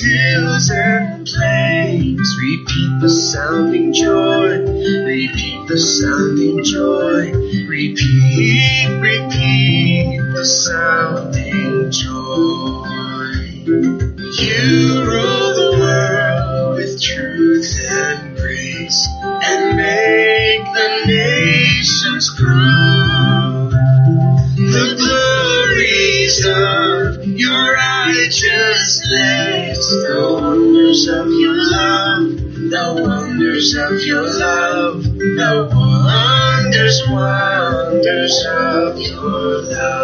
hills and plains repeat the sounding joy, repeat the sounding joy, repeat, repeat the sounding joy. You rule the world with truth and grace and make of your love, the wonders of your love, the wonders, wonders of your love.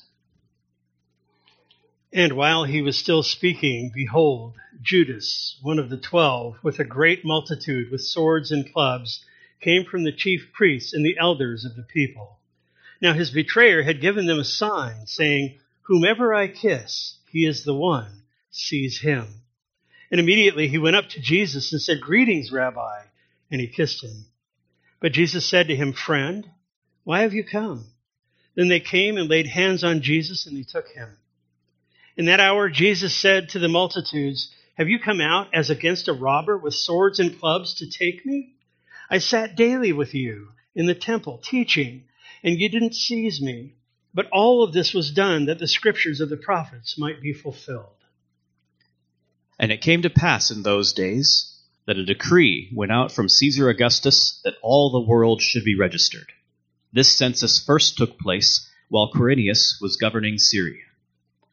And while he was still speaking, behold, Judas, one of the twelve, with a great multitude with swords and clubs, came from the chief priests and the elders of the people. Now his betrayer had given them a sign, saying, Whomever I kiss, he is the one, seize him. And immediately he went up to Jesus and said, Greetings, Rabbi. And he kissed him. But Jesus said to him, Friend, why have you come? Then they came and laid hands on Jesus, and they took him. In that hour, Jesus said to the multitudes, Have you come out as against a robber with swords and clubs to take me? I sat daily with you in the temple teaching, and you didn't seize me. But all of this was done that the scriptures of the prophets might be fulfilled. And it came to pass in those days that a decree went out from Caesar Augustus that all the world should be registered. This census first took place while Quirinius was governing Syria.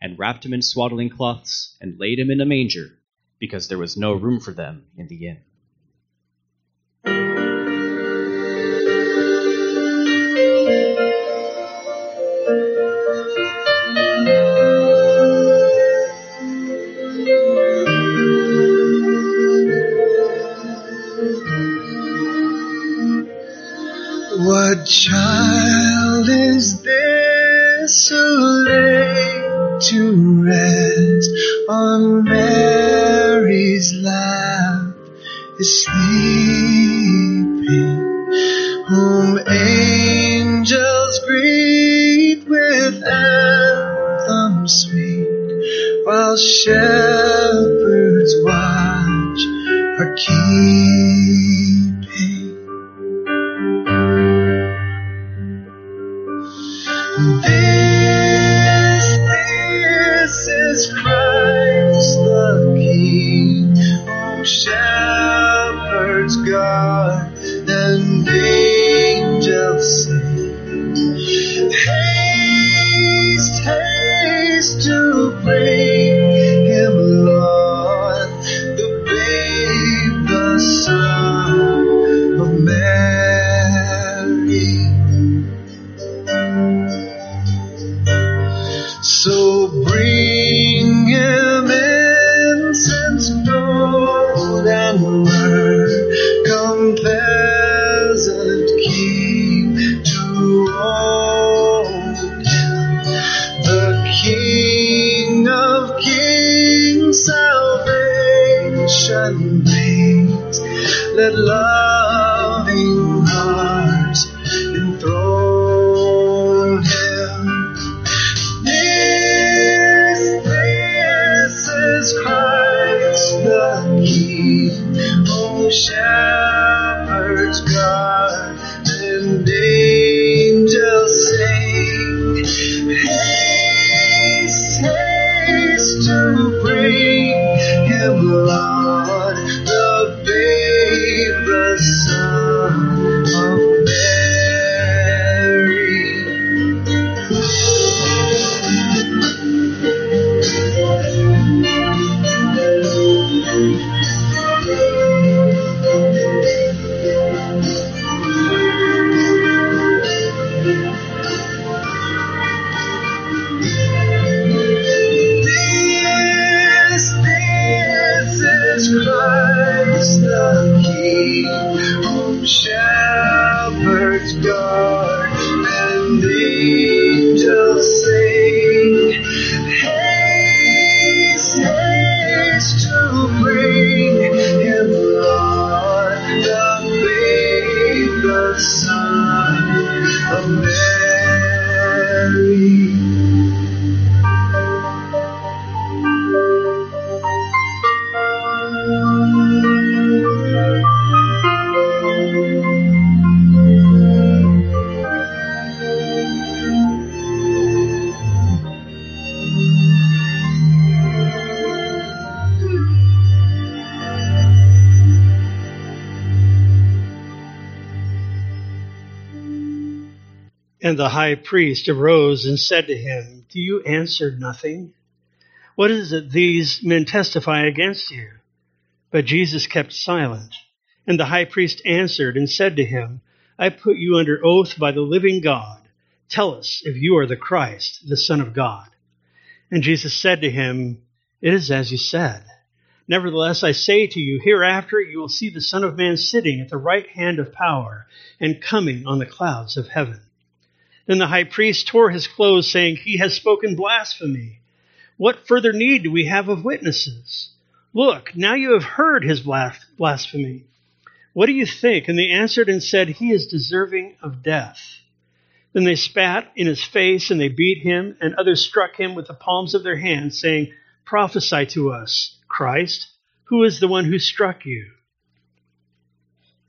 and wrapped him in swaddling cloths, and laid him in a manger, because there was no room for them in the inn. What child is this? To rest on Mary's lap is sleeping, the high priest arose and said to him, Do you answer nothing? What is it these men testify against you? But Jesus kept silent. And the high priest answered and said to him, I put you under oath by the living God. Tell us if you are the Christ, the Son of God. And Jesus said to him, It is as you said. Nevertheless, I say to you, hereafter you will see the Son of Man sitting at the right hand of power and coming on the clouds of heaven. Then the high priest tore his clothes, saying, He has spoken blasphemy. What further need do we have of witnesses? Look, now you have heard his blasphemy. What do you think? And they answered and said, He is deserving of death. Then they spat in his face, and they beat him, and others struck him with the palms of their hands, saying, Prophesy to us, Christ, who is the one who struck you?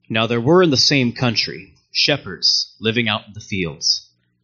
Now there were in the same country shepherds living out in the fields,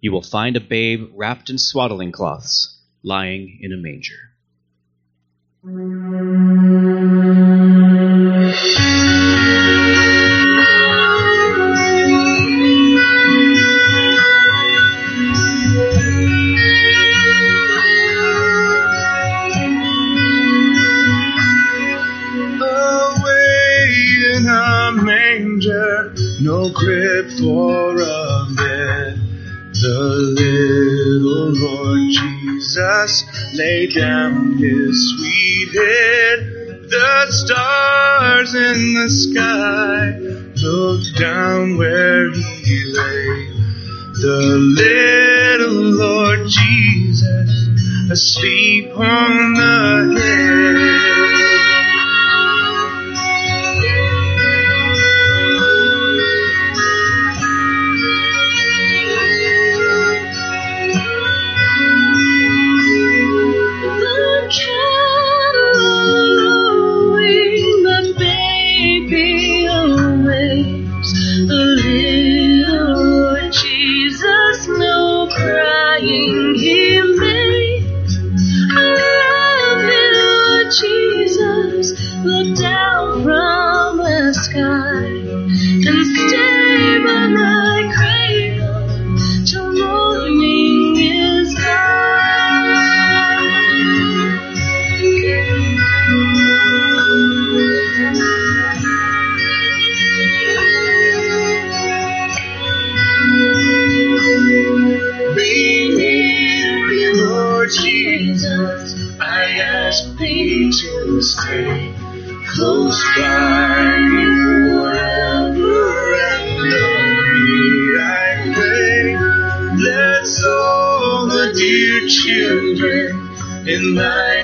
You will find a babe wrapped in swaddling cloths, lying in a manger. lay down his sweet head. The stars in the sky looked down where he lay. The little Lord Jesus asleep on the hill.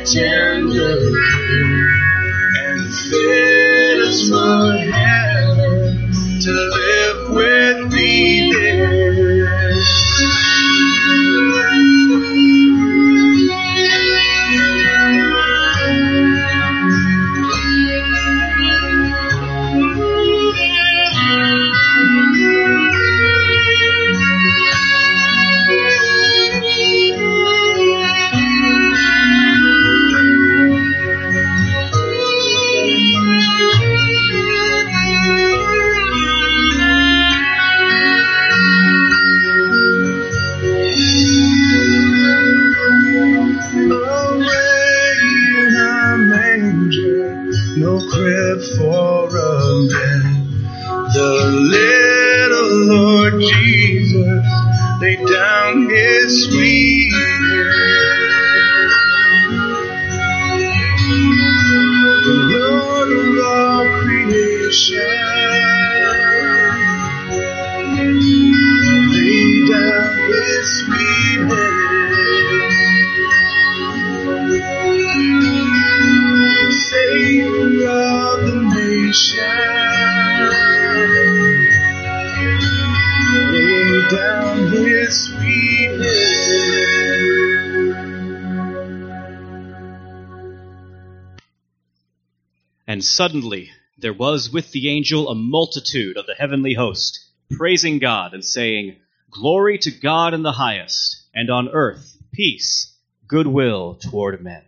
to suddenly there was with the angel a multitude of the heavenly host, praising God and saying, Glory to God in the highest, and on earth peace, goodwill toward men.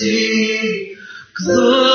See Glory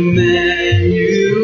Emmanuel,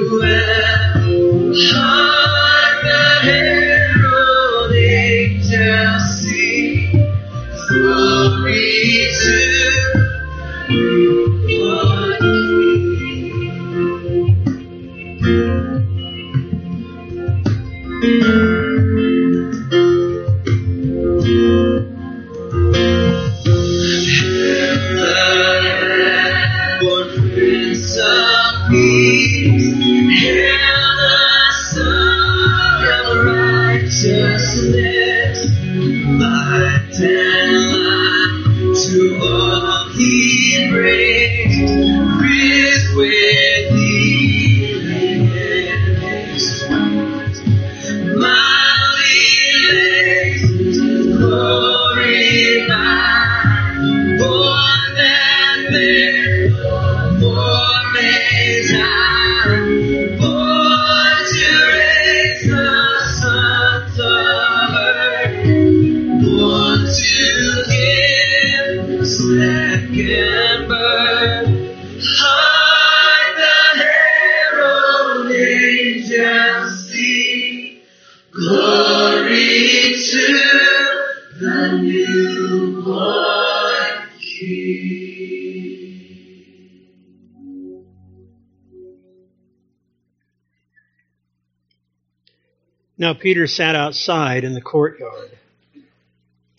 Now Peter sat outside in the courtyard,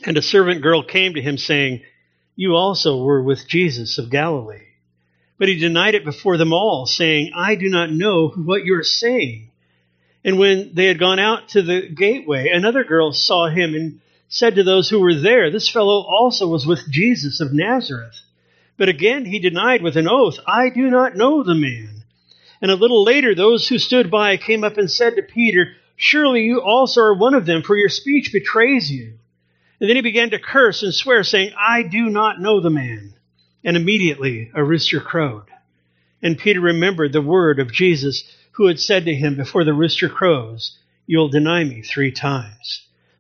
and a servant girl came to him, saying, You also were with Jesus of Galilee. But he denied it before them all, saying, I do not know what you are saying. And when they had gone out to the gateway, another girl saw him and said to those who were there, This fellow also was with Jesus of Nazareth. But again he denied with an oath, I do not know the man. And a little later, those who stood by came up and said to Peter, Surely you also are one of them, for your speech betrays you. And then he began to curse and swear, saying, I do not know the man. And immediately a rooster crowed. And Peter remembered the word of Jesus, who had said to him, Before the rooster crows, you'll deny me three times.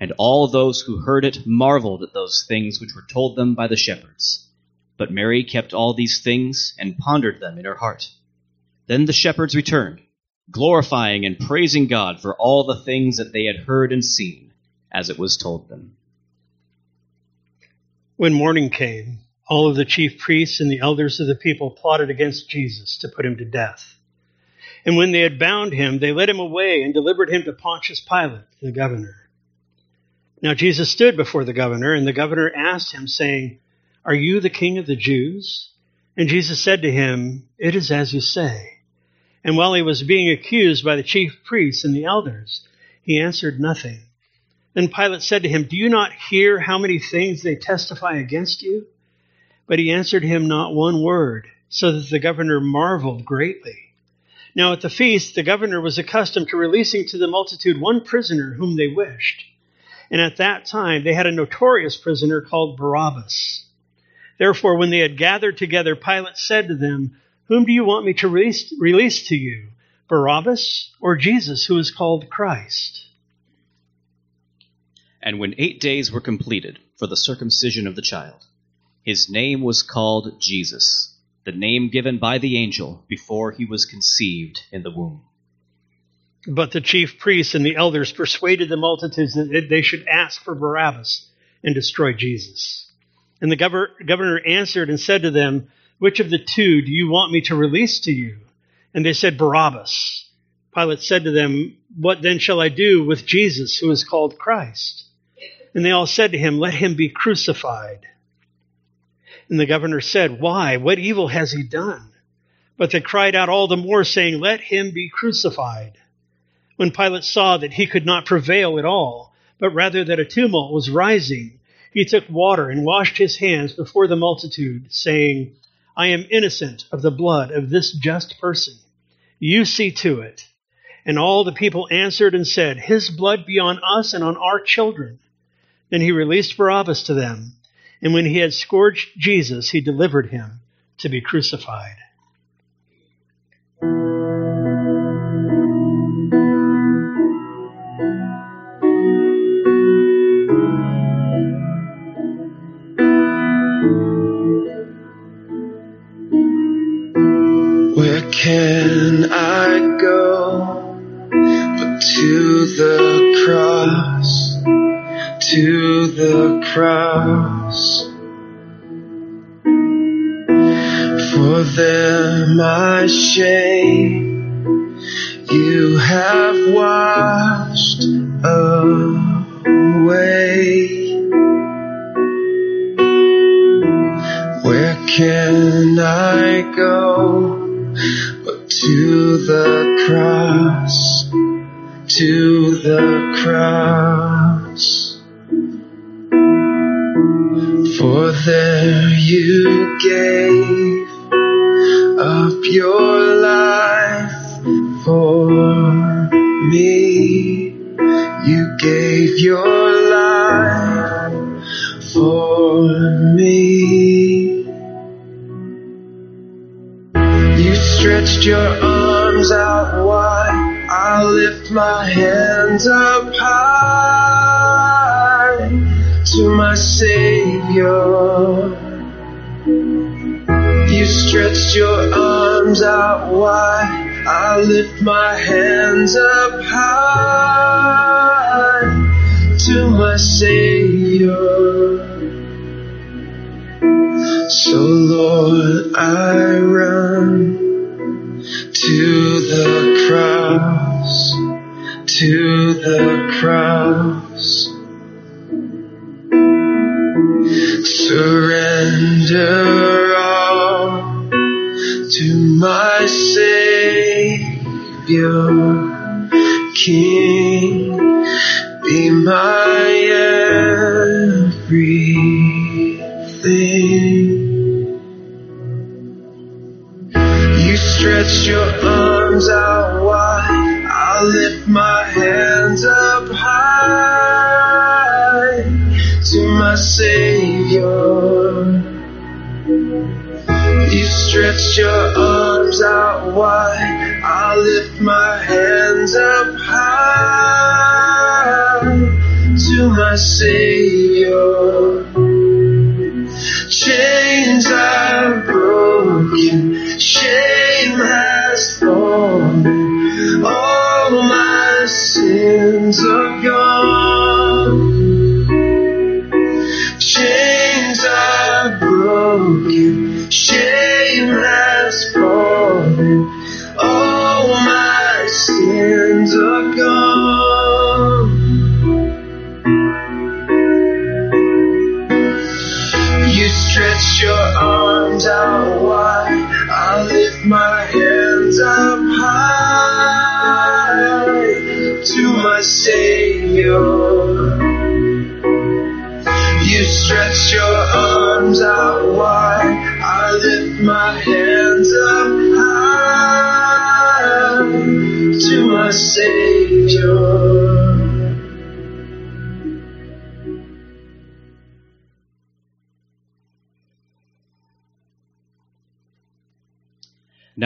And all those who heard it marveled at those things which were told them by the shepherds. But Mary kept all these things and pondered them in her heart. Then the shepherds returned, glorifying and praising God for all the things that they had heard and seen, as it was told them. When morning came, all of the chief priests and the elders of the people plotted against Jesus to put him to death. And when they had bound him, they led him away and delivered him to Pontius Pilate, the governor. Now Jesus stood before the governor, and the governor asked him, saying, Are you the king of the Jews? And Jesus said to him, It is as you say. And while he was being accused by the chief priests and the elders, he answered nothing. Then Pilate said to him, Do you not hear how many things they testify against you? But he answered him not one word, so that the governor marveled greatly. Now at the feast, the governor was accustomed to releasing to the multitude one prisoner whom they wished. And at that time, they had a notorious prisoner called Barabbas. Therefore, when they had gathered together, Pilate said to them, Whom do you want me to release, release to you, Barabbas or Jesus, who is called Christ? And when eight days were completed for the circumcision of the child, his name was called Jesus, the name given by the angel before he was conceived in the womb. But the chief priests and the elders persuaded the multitudes that they should ask for Barabbas and destroy Jesus. And the governor answered and said to them, Which of the two do you want me to release to you? And they said, Barabbas. Pilate said to them, What then shall I do with Jesus, who is called Christ? And they all said to him, Let him be crucified. And the governor said, Why? What evil has he done? But they cried out all the more, saying, Let him be crucified. When Pilate saw that he could not prevail at all, but rather that a tumult was rising, he took water and washed his hands before the multitude, saying, I am innocent of the blood of this just person. You see to it. And all the people answered and said, His blood be on us and on our children. Then he released Barabbas to them, and when he had scourged Jesus, he delivered him to be crucified. Can I go but to the cross, to the cross? For there my shame you have washed away. Where can I go but to the cross, to the cross? For there you gave up your life for me. You gave your life for me. Stretched your arms out wide. I lift my hands up high to my Savior. You stretched your arms out wide. I lift my hands up high to my Savior. So Lord, I run to the cross, to the cross. Surrender all to my Savior, King, be my everything. Stretched your arms out wide. I lift my hands up high to my Savior. You stretched your arms out wide. I lift my hands up high to my Savior. Chains are broken, shame has fallen, all my sins are gone.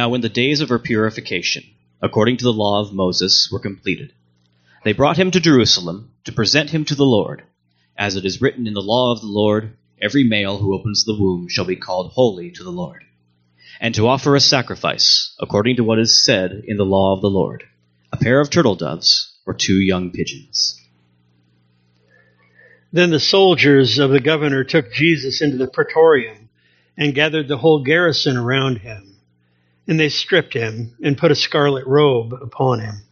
Now, when the days of her purification, according to the law of Moses, were completed, they brought him to Jerusalem to present him to the Lord. As it is written in the law of the Lord, every male who opens the womb shall be called holy to the Lord. And to offer a sacrifice, according to what is said in the law of the Lord, a pair of turtle doves or two young pigeons. Then the soldiers of the governor took Jesus into the praetorium and gathered the whole garrison around him. And they stripped him and put a scarlet robe upon him.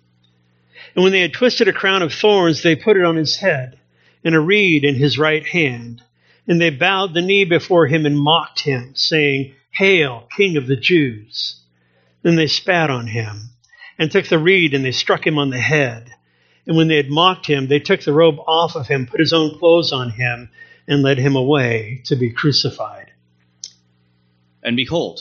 And when they had twisted a crown of thorns, they put it on his head, and a reed in his right hand. And they bowed the knee before him and mocked him, saying, Hail, King of the Jews! Then they spat on him, and took the reed, and they struck him on the head. And when they had mocked him, they took the robe off of him, put his own clothes on him, and led him away to be crucified. And behold,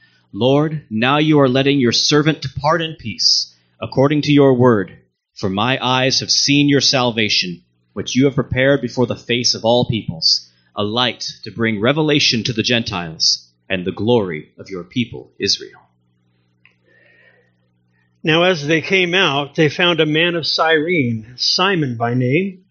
Lord, now you are letting your servant depart in peace, according to your word. For my eyes have seen your salvation, which you have prepared before the face of all peoples, a light to bring revelation to the Gentiles, and the glory of your people Israel. Now, as they came out, they found a man of Cyrene, Simon by name,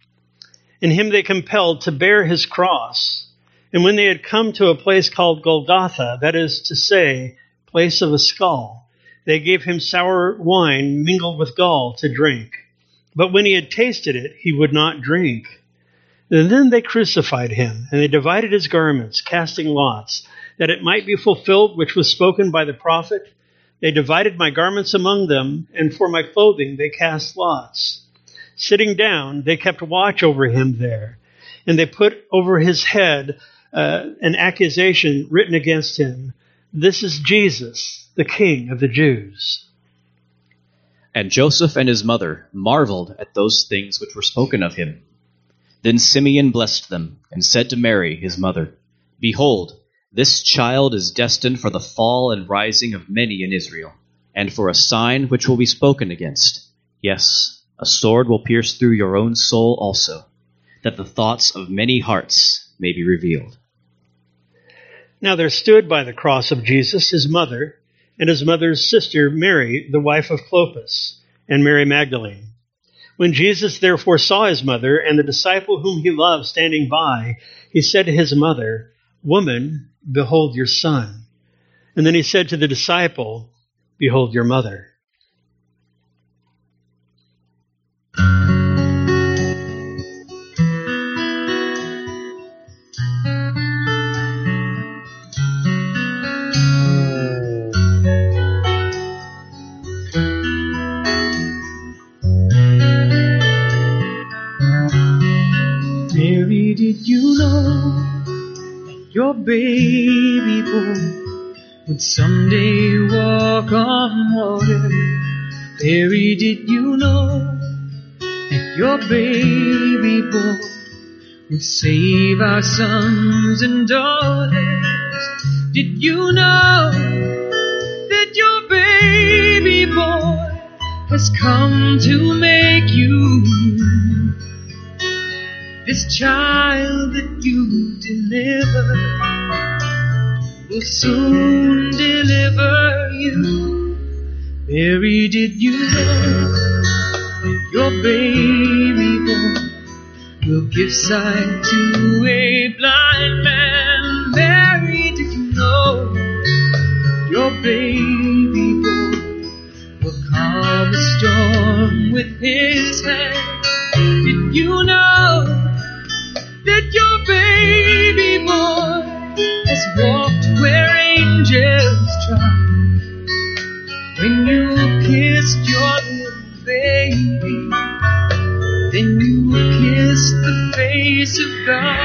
and him they compelled to bear his cross. And when they had come to a place called Golgotha, that is to say, place of a skull, they gave him sour wine mingled with gall to drink. But when he had tasted it, he would not drink. And then they crucified him, and they divided his garments, casting lots, that it might be fulfilled which was spoken by the prophet. They divided my garments among them, and for my clothing they cast lots. Sitting down, they kept watch over him there, and they put over his head uh, an accusation written against him This is Jesus, the King of the Jews. And Joseph and his mother marveled at those things which were spoken of him. Then Simeon blessed them, and said to Mary, his mother, Behold, this child is destined for the fall and rising of many in Israel, and for a sign which will be spoken against. Yes, a sword will pierce through your own soul also, that the thoughts of many hearts may be revealed. Now there stood by the cross of Jesus his mother, and his mother's sister Mary, the wife of Clopas, and Mary Magdalene. When Jesus therefore saw his mother and the disciple whom he loved standing by, he said to his mother, Woman, behold your son. And then he said to the disciple, Behold your mother. Your baby boy would someday walk on water? Mary, did you know that your baby boy would save our sons and daughters? Did you know that your baby boy has come to make you? This child that you deliver will soon deliver you. Mary, did you know your baby boy will give sight to a blind man? Mary, did you know your baby boy will calm a storm with his hand? Did you know? Angels trod. When you kissed your little baby, then you kissed the face of God.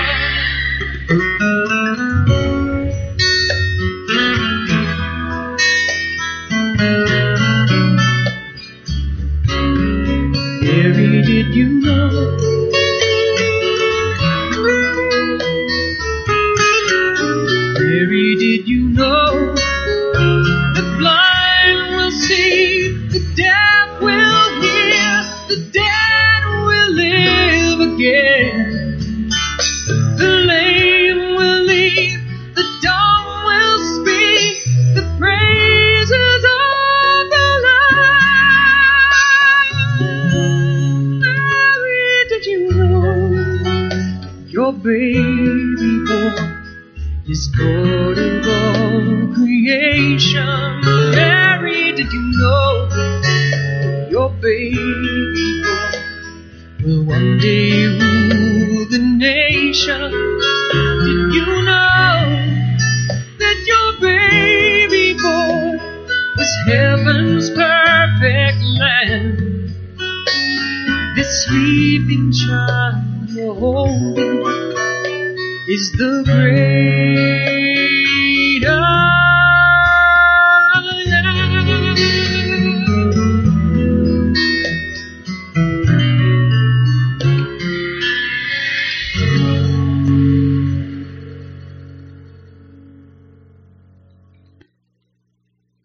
The great.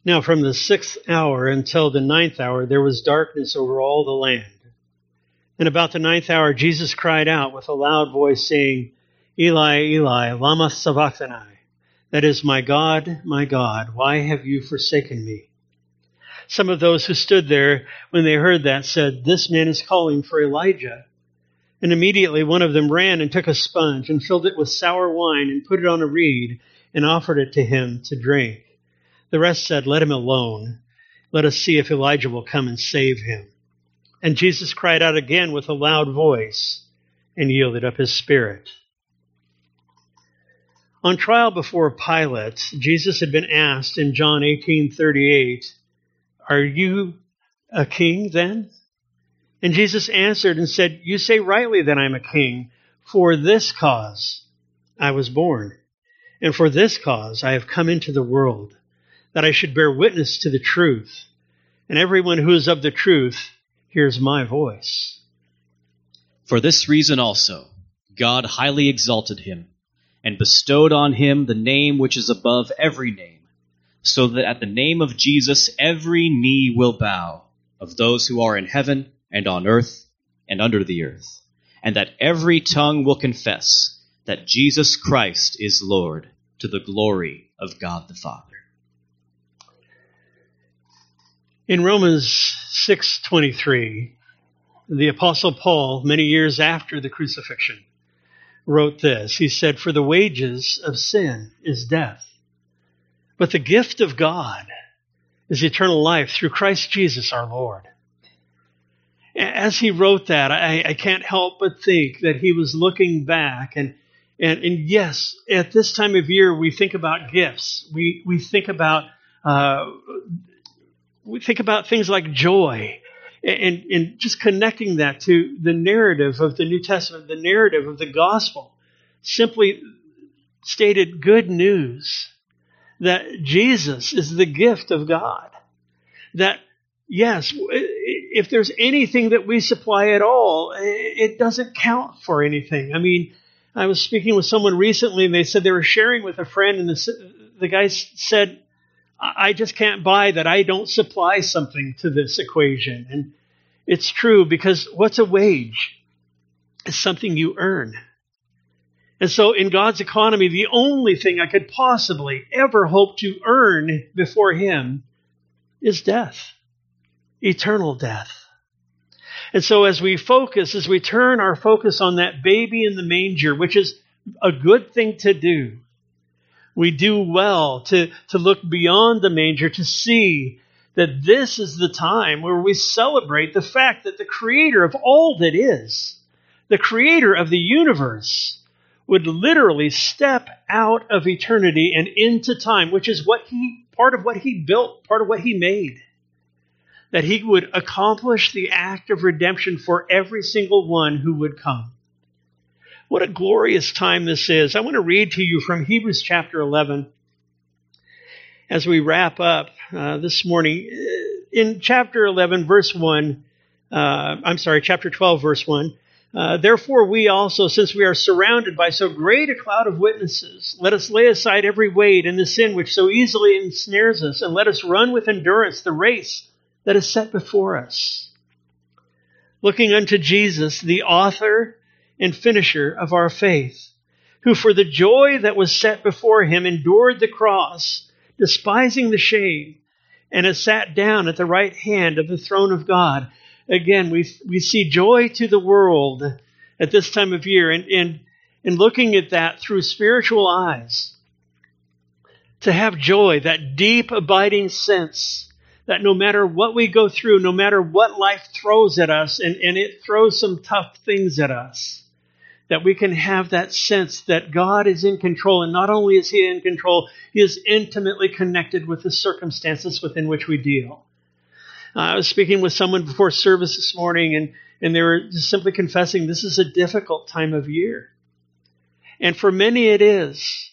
Now, from the sixth hour until the ninth hour, there was darkness over all the land. And about the ninth hour, Jesus cried out with a loud voice, saying, Eli, Eli, lama sabachthani? That is, my God, my God, why have you forsaken me? Some of those who stood there when they heard that said, This man is calling for Elijah. And immediately one of them ran and took a sponge and filled it with sour wine and put it on a reed and offered it to him to drink. The rest said, Let him alone. Let us see if Elijah will come and save him. And Jesus cried out again with a loud voice and yielded up his spirit. On trial before Pilate, Jesus had been asked in John 18:38, "Are you a king then?" And Jesus answered and said, "You say rightly that I'm a king. For this cause I was born, and for this cause I have come into the world, that I should bear witness to the truth. And everyone who is of the truth hears my voice." For this reason also, God highly exalted him and bestowed on him the name which is above every name, so that at the name of Jesus every knee will bow, of those who are in heaven and on earth and under the earth, and that every tongue will confess that Jesus Christ is Lord, to the glory of God the Father. In Romans 6:23, the apostle Paul, many years after the crucifixion, wrote this. He said, "For the wages of sin is death, but the gift of God is eternal life through Christ Jesus our Lord." As he wrote that, I, I can't help but think that he was looking back and and, and yes, at this time of year, we think about gifts. We we think about uh, we think about things like joy and, and just connecting that to the narrative of the New Testament, the narrative of the gospel, simply stated good news that Jesus is the gift of God. That, yes, if there's anything that we supply at all, it doesn't count for anything. I mean, I was speaking with someone recently and they said they were sharing with a friend and the, the guy said, I just can't buy that I don't supply something to this equation. And it's true because what's a wage? It's something you earn. And so in God's economy, the only thing I could possibly ever hope to earn before Him is death, eternal death. And so as we focus, as we turn our focus on that baby in the manger, which is a good thing to do, we do well to, to look beyond the manger to see that this is the time where we celebrate the fact that the creator of all that is, the creator of the universe, would literally step out of eternity and into time, which is what he, part of what he built, part of what he made. That he would accomplish the act of redemption for every single one who would come. What a glorious time this is. I want to read to you from Hebrews chapter 11 as we wrap up uh, this morning. In chapter 11, verse 1, uh, I'm sorry, chapter 12, verse 1. Uh, Therefore, we also, since we are surrounded by so great a cloud of witnesses, let us lay aside every weight and the sin which so easily ensnares us, and let us run with endurance the race that is set before us. Looking unto Jesus, the author and finisher of our faith, who for the joy that was set before him endured the cross, despising the shame, and has sat down at the right hand of the throne of God. Again, we, we see joy to the world at this time of year. And, and and looking at that through spiritual eyes, to have joy, that deep, abiding sense that no matter what we go through, no matter what life throws at us, and, and it throws some tough things at us, that we can have that sense that God is in control. And not only is He in control, He is intimately connected with the circumstances within which we deal. Uh, I was speaking with someone before service this morning, and, and they were just simply confessing this is a difficult time of year. And for many it is.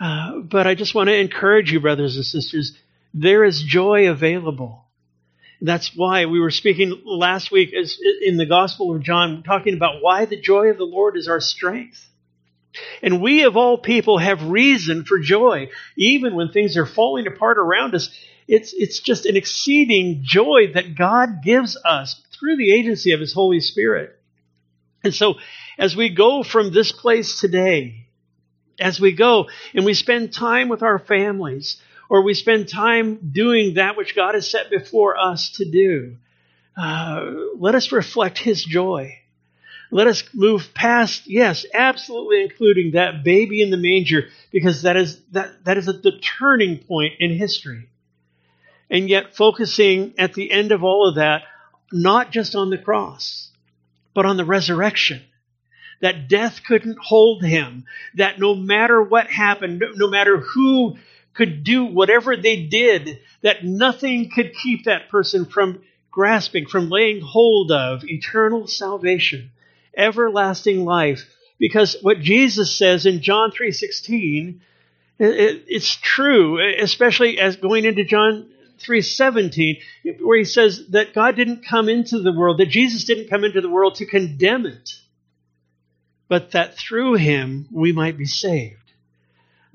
Uh, but I just want to encourage you, brothers and sisters, there is joy available. That's why we were speaking last week in the Gospel of John, talking about why the joy of the Lord is our strength. And we, of all people, have reason for joy, even when things are falling apart around us. It's, it's just an exceeding joy that God gives us through the agency of His Holy Spirit. And so, as we go from this place today, as we go and we spend time with our families, or we spend time doing that which God has set before us to do. Uh, let us reflect His joy. Let us move past, yes, absolutely including that baby in the manger, because that is that that is the turning point in history. And yet focusing at the end of all of that, not just on the cross, but on the resurrection that death couldn't hold him, that no matter what happened, no matter who could do whatever they did, that nothing could keep that person from grasping, from laying hold of eternal salvation, everlasting life. Because what Jesus says in John 3.16, it, it's true, especially as going into John 3.17, where he says that God didn't come into the world, that Jesus didn't come into the world to condemn it, but that through him we might be saved.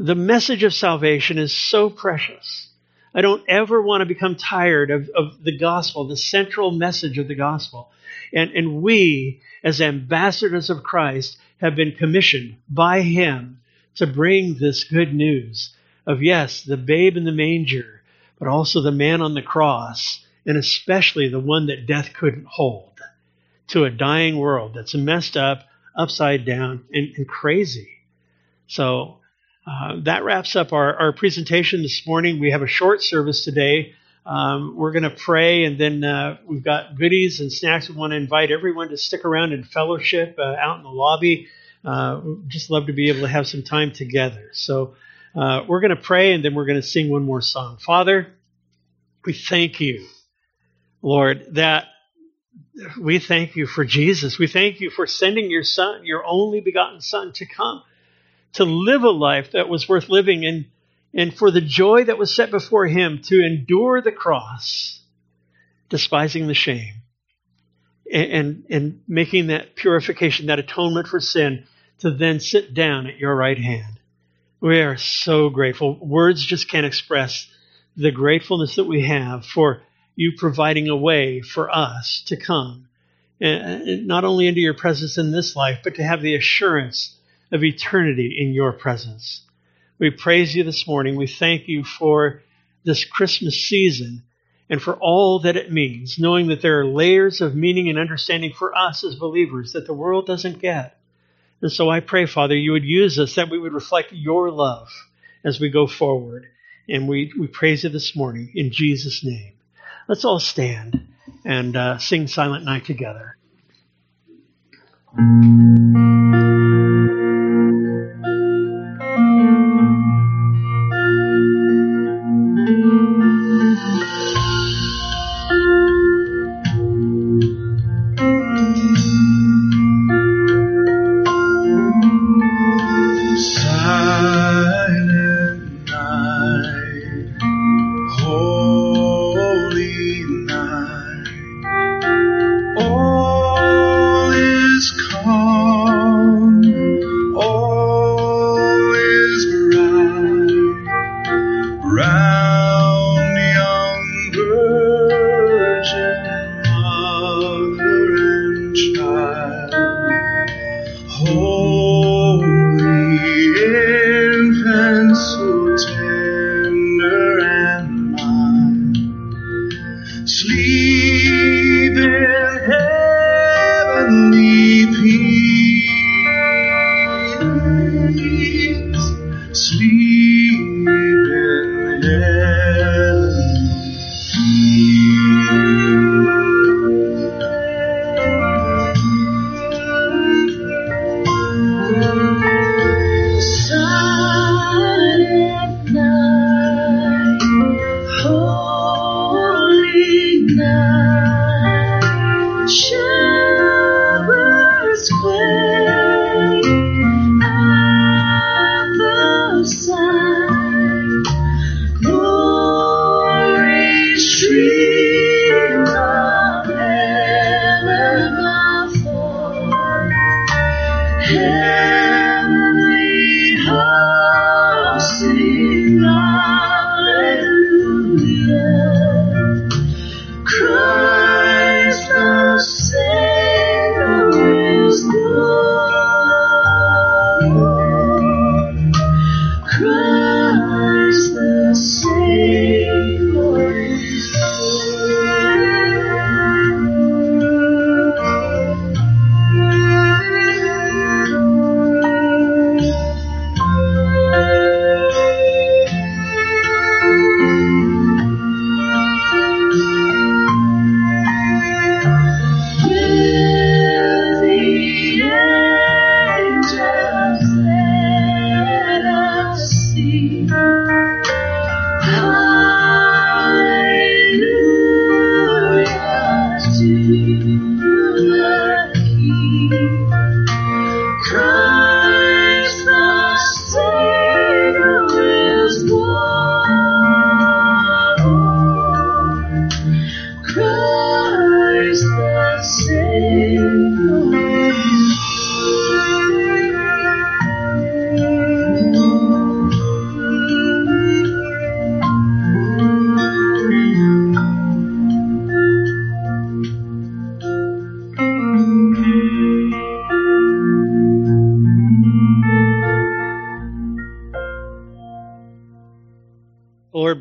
The message of salvation is so precious. I don't ever want to become tired of, of the gospel, the central message of the gospel. And, and we, as ambassadors of Christ, have been commissioned by Him to bring this good news of, yes, the babe in the manger, but also the man on the cross, and especially the one that death couldn't hold, to a dying world that's messed up, upside down, and, and crazy. So uh, that wraps up our, our presentation this morning. We have a short service today. Um, we're going to pray, and then uh, we've got goodies and snacks. We want to invite everyone to stick around and fellowship uh, out in the lobby. Uh, just love to be able to have some time together. So uh, we're going to pray, and then we're going to sing one more song. Father, we thank you, Lord, that we thank you for Jesus. We thank you for sending your Son, your only begotten Son, to come to live a life that was worth living and, and for the joy that was set before him to endure the cross, despising the shame, and, and, and making that purification, that atonement for sin, to then sit down at your right hand. We are so grateful. Words just can't express the gratefulness that we have for you providing a way for us to come, and not only into your presence in this life, but to have the assurance of eternity in your presence. We praise you this morning. We thank you for this Christmas season and for all that it means, knowing that there are layers of meaning and understanding for us as believers that the world doesn't get. And so I pray, Father, you would use us that we would reflect your love as we go forward. And we, we praise you this morning in Jesus' name. Let's all stand and uh, sing Silent Night together.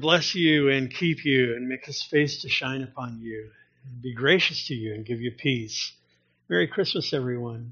Bless you and keep you and make his face to shine upon you and be gracious to you and give you peace. Merry Christmas, everyone.